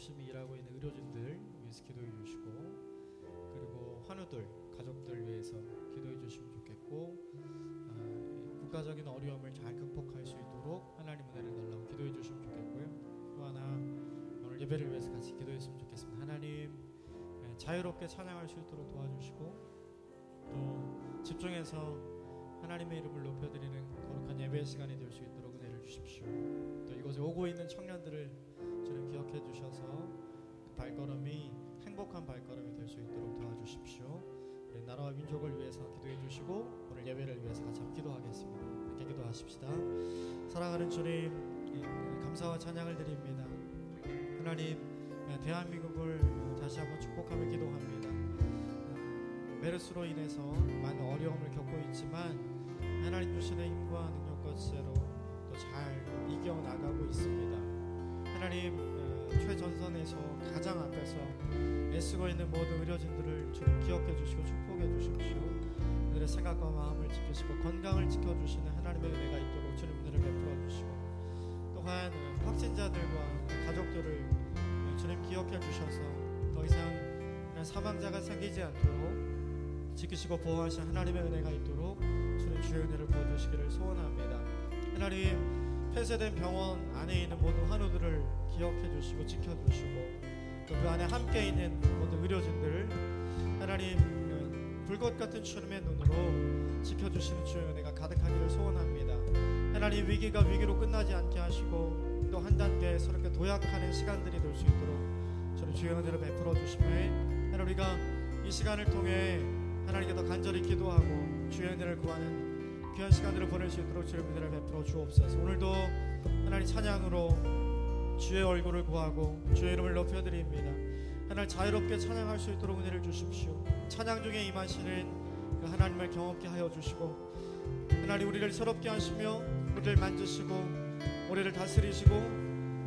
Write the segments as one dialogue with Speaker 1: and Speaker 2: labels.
Speaker 1: 열심히 일하고 있는 의료진들 위해서 기도해 주시고 그리고 환우들 가족들 위해서 기도해 주시면 좋겠고 아, 국가적인 어려움을 잘 극복할 수 있도록 하나님 은혜를 달라고 기도해 주시면 좋겠고요. 또 하나 오늘 예배를 위해서 같이 기도했으면 좋겠습니다. 하나님 예, 자유롭게 찬양할 수 있도록 도와주시고 또 집중해서 하나님의 이름을 높여드리는 거룩한 예배 시간이 될 수 있도록 은혜를 주십시오. 또 이곳에 오고 있는 청년들을 기억해 주셔서 그 발걸음이 행복한 발걸음이 될 수 있도록 도와주십시오. 우리 나라와 민족을 위해서 기도해 주시고 오늘 예배를 위해서 같이 기도하겠습니다. 함께 기도하십시다. 사랑하는 주님 감사와 찬양을 드립니다. 하나님 대한민국을 다시 한번 축복하며 기도합니다. 메르스로 인해서 많은 어려움을 겪고 있지만 하나님 주시는 힘과 능력과 지혜로 또 잘 이겨 나가고 있습니다. 하나님 최전선에서 가장 앞에서 애쓰고 있는 모든 의료진들을 주님 기억해 주시고 축복해 주십시오. 그들의 생각과 마음을 지키시고 건강을 지켜주시는 하나님의 은혜가 있도록 주님 은혜를 베풀어 주시고 또한 확진자들과 가족들을 주님 기억해 주셔서 더 이상 사망자가 생기지 않도록 지키시고 보호하신 하나님의 은혜가 있도록 주님 주의 은혜를 부어주시기를 소원합니다. 하나님 폐쇄된 병원 안에 있는 모든 환우들을 기억해 주시고 지켜 주시고 또 그 안에 함께 있는 모든 의료진들 하나님 불꽃 같은 주님의 눈으로 지켜 주시는 주의 은혜가 가득하기를 소원합니다. 하나님 위기가 위기로 끝나지 않게 하시고 또 한 단계 서럽게 도약하는 시간들이 될 수 있도록 저는 주의 은혜를 베풀어 주심에 하나님 우리가 이 시간을 통해 하나님께 더 간절히 기도하고 주의 은혜를 구하는 귀한 시간들을 보낼 수 있도록 주의 은혜를 베풀어 주옵소서. 오늘도 하나님 찬양으로 주의 얼굴을 구하고 주의 이름을 높여드립니다. 하나님 자유롭게 찬양할 수 있도록 은혜를 주십시오. 찬양 중에 임하시는 그 하나님을 경험케 하여 주시고 하나님 우리를 새롭게 하시며 우리를 만지시고 우리를 다스리시고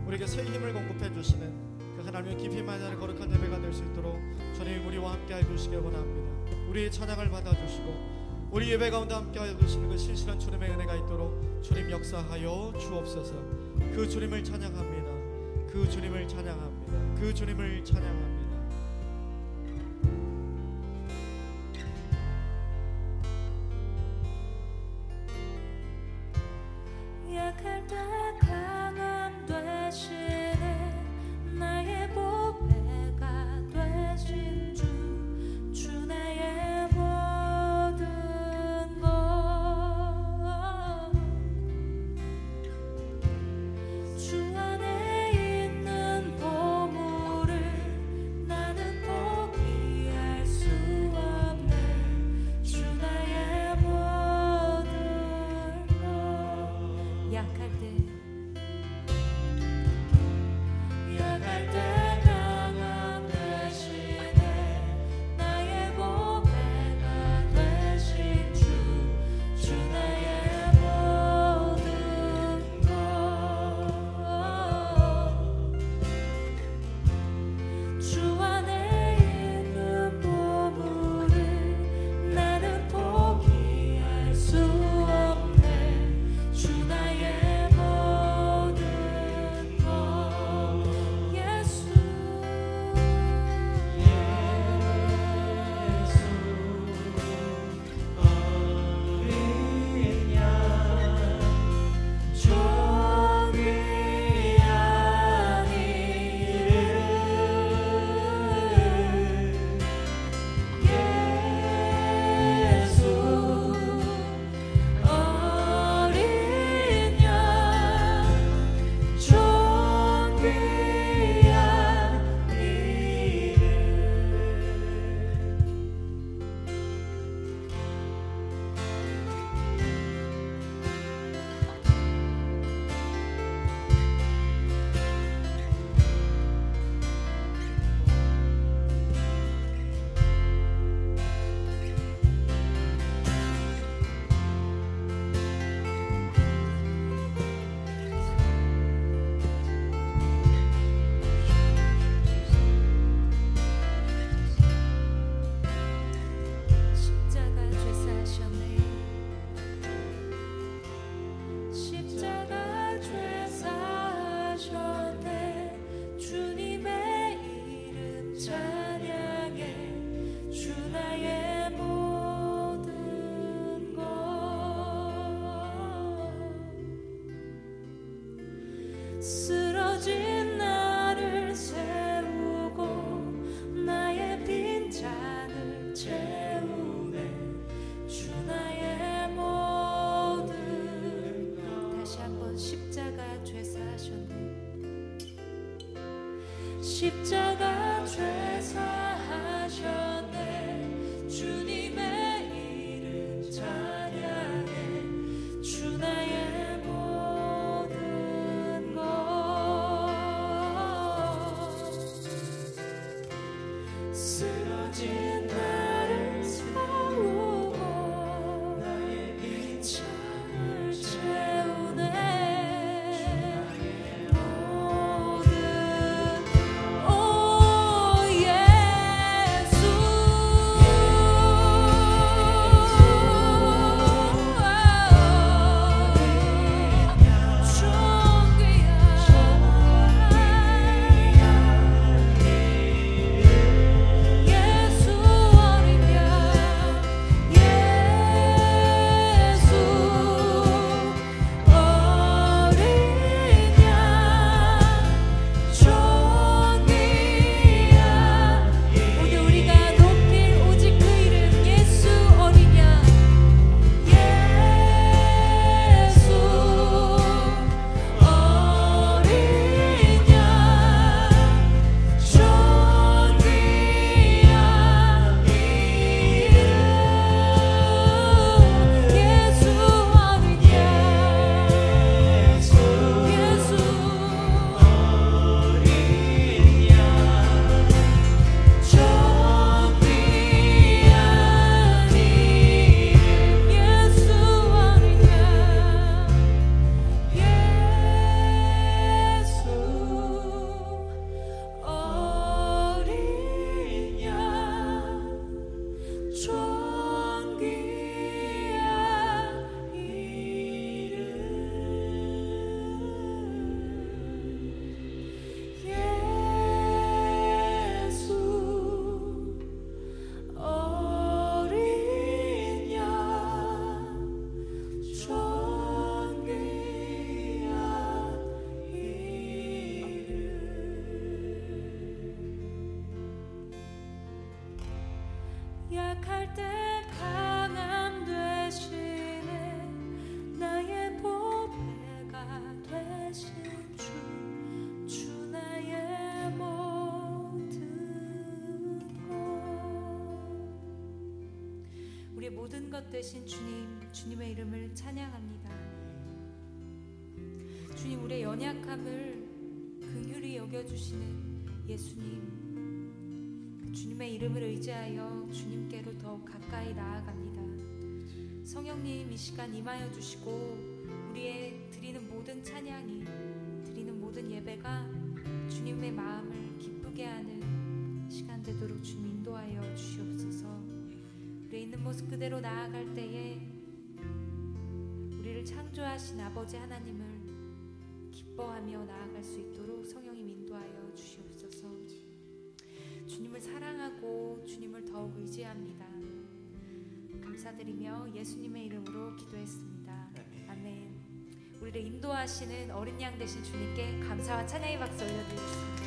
Speaker 1: 우리에게 새 힘을 공급해 주시는 그 하나님의 깊이 만나는 거룩한 예배가 될 수 있도록 주님 우리와 함께 해 주시길 원합니다. 우리의 찬양을 받아주시고 우리 예배 가운데 함께하여 주시는 그 신실한 주님의 은혜가 있도록 주님 역사하여 주옵소서. 그 주님을 찬양합니다. 그 주님을 찬양합니다. 그 주님을 찬양합니다
Speaker 2: tarde. 십자가 죄사 것 되신 주님, 주님의 이름을 찬양합니다. 주님, 우리의 연약함을 긍휼히 여겨주시는 예수님, 그 주님의 이름을 의지하여 주님께로 더욱 가까이 나아갑니다. 성령님 이 시간 임하여 주시고 우리의 드리는 모든 찬양이 드리는 모든 예배가 주님의 마음을 기쁘게 하는 시간 되도록 주님 인도하여 있는 모습 그대로 나아갈 때에 우리를 창조하신 아버지 하나님을 기뻐하며 나아갈 수 있도록 성령님 인도하여 주시옵소서. 주님을 사랑하고 주님을 더욱 의지합니다. 감사드리며 예수님의 이름으로 기도했습니다. 아멘. 우리를 인도하시는 어린 양 되신 주님께 감사와 찬양의 박수 올려드리겠습니다.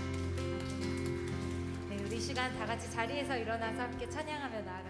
Speaker 2: 네, 우리 이 시간 다 같이 자리에서 일어나서 함께 찬양하며 나아갈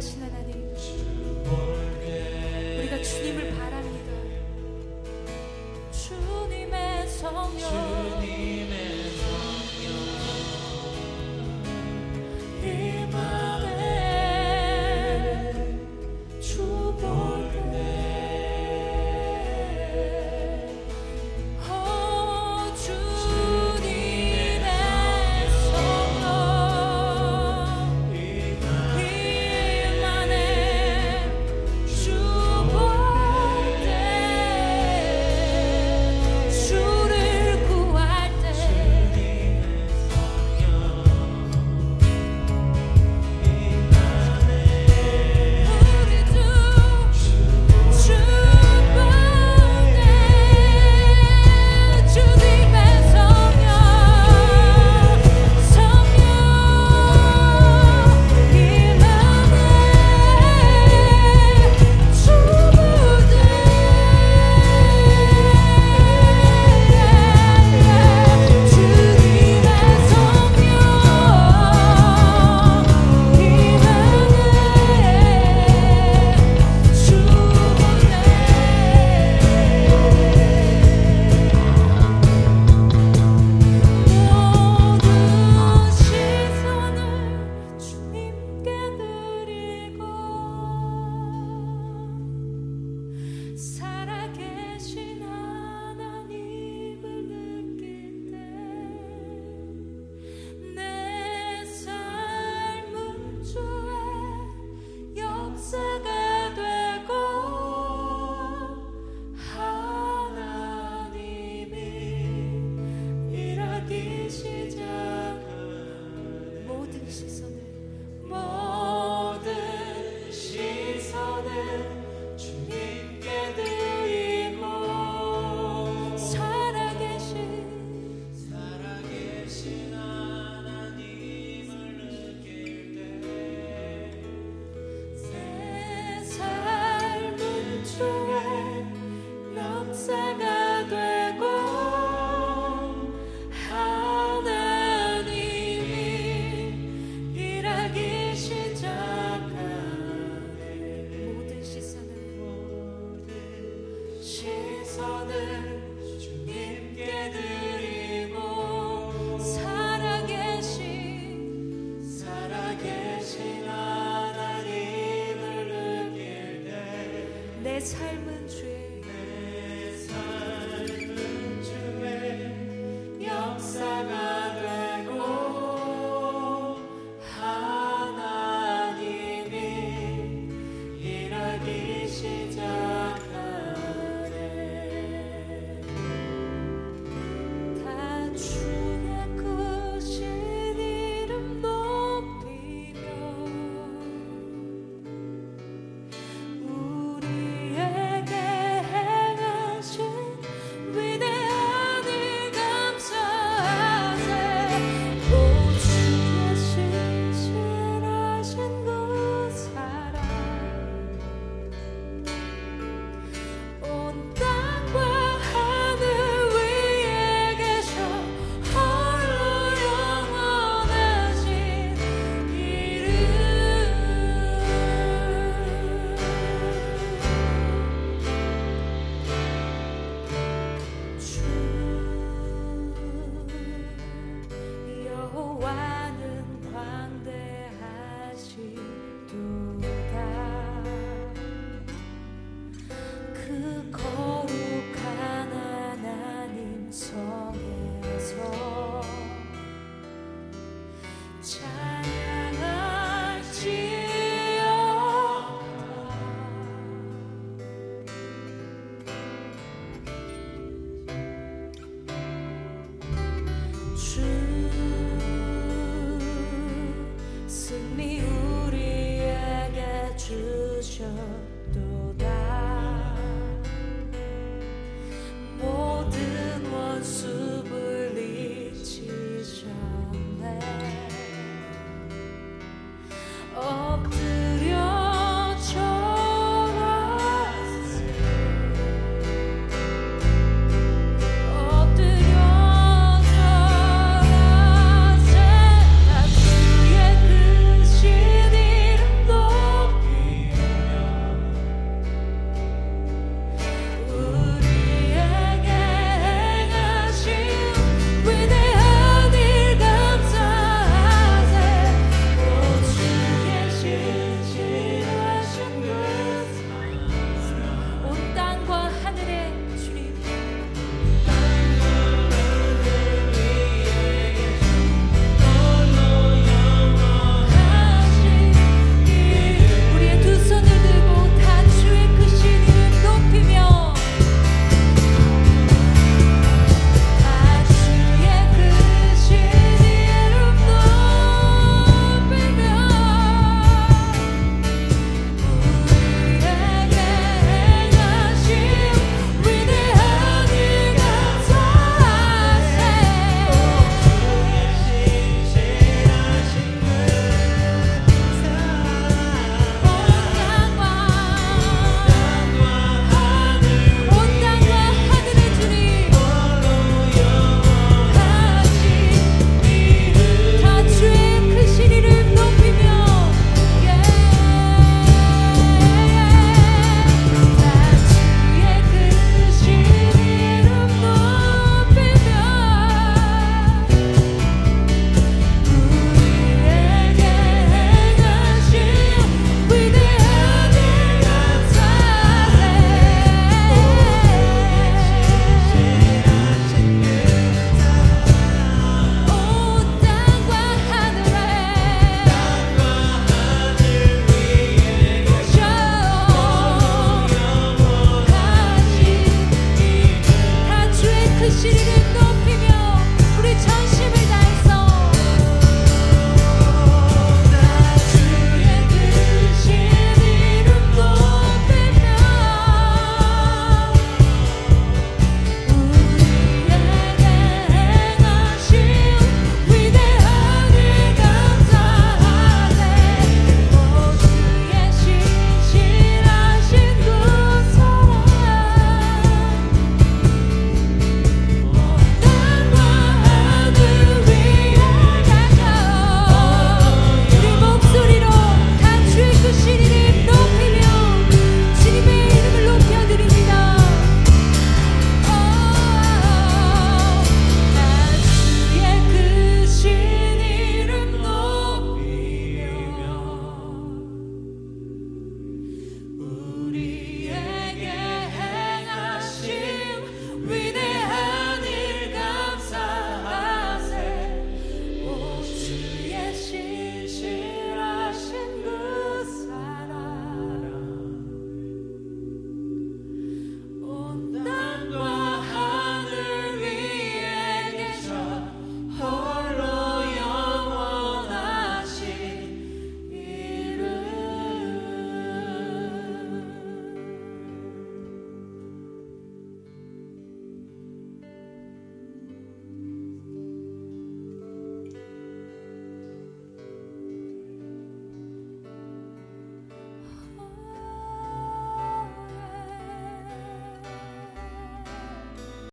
Speaker 3: 사랑하시는 하나님
Speaker 2: 우리가 주님을 바라